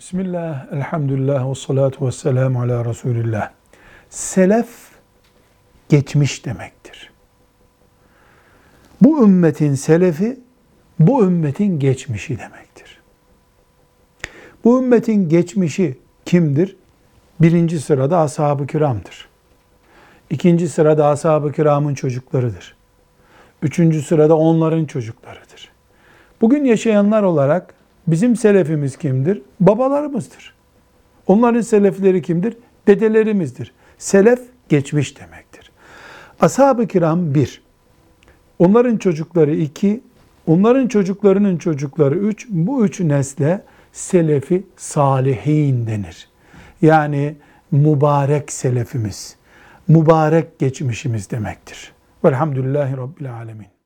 Bismillah, elhamdülillah, ve salatu ve selamu ala Resulillah. Selef, geçmiş demektir. Bu ümmetin selefi, bu ümmetin geçmişi demektir. Bu ümmetin geçmişi kimdir? Birinci sırada ashab-ı kiramdır. İkinci sırada ashab-ı kiramın çocuklarıdır. Üçüncü sırada onların çocuklarıdır. Bugün yaşayanlar olarak bizim selefimiz kimdir? Babalarımızdır. Onların selefleri kimdir? Dedelerimizdir. Selef geçmiş demektir. Ashab-ı kiram bir. Onların çocukları iki. Onların çocuklarının çocukları üç. Bu üç nesle selefi salihin denir. Yani mübarek selefimiz, mübarek geçmişimiz demektir. Velhamdülillahi Rabbil Alemin.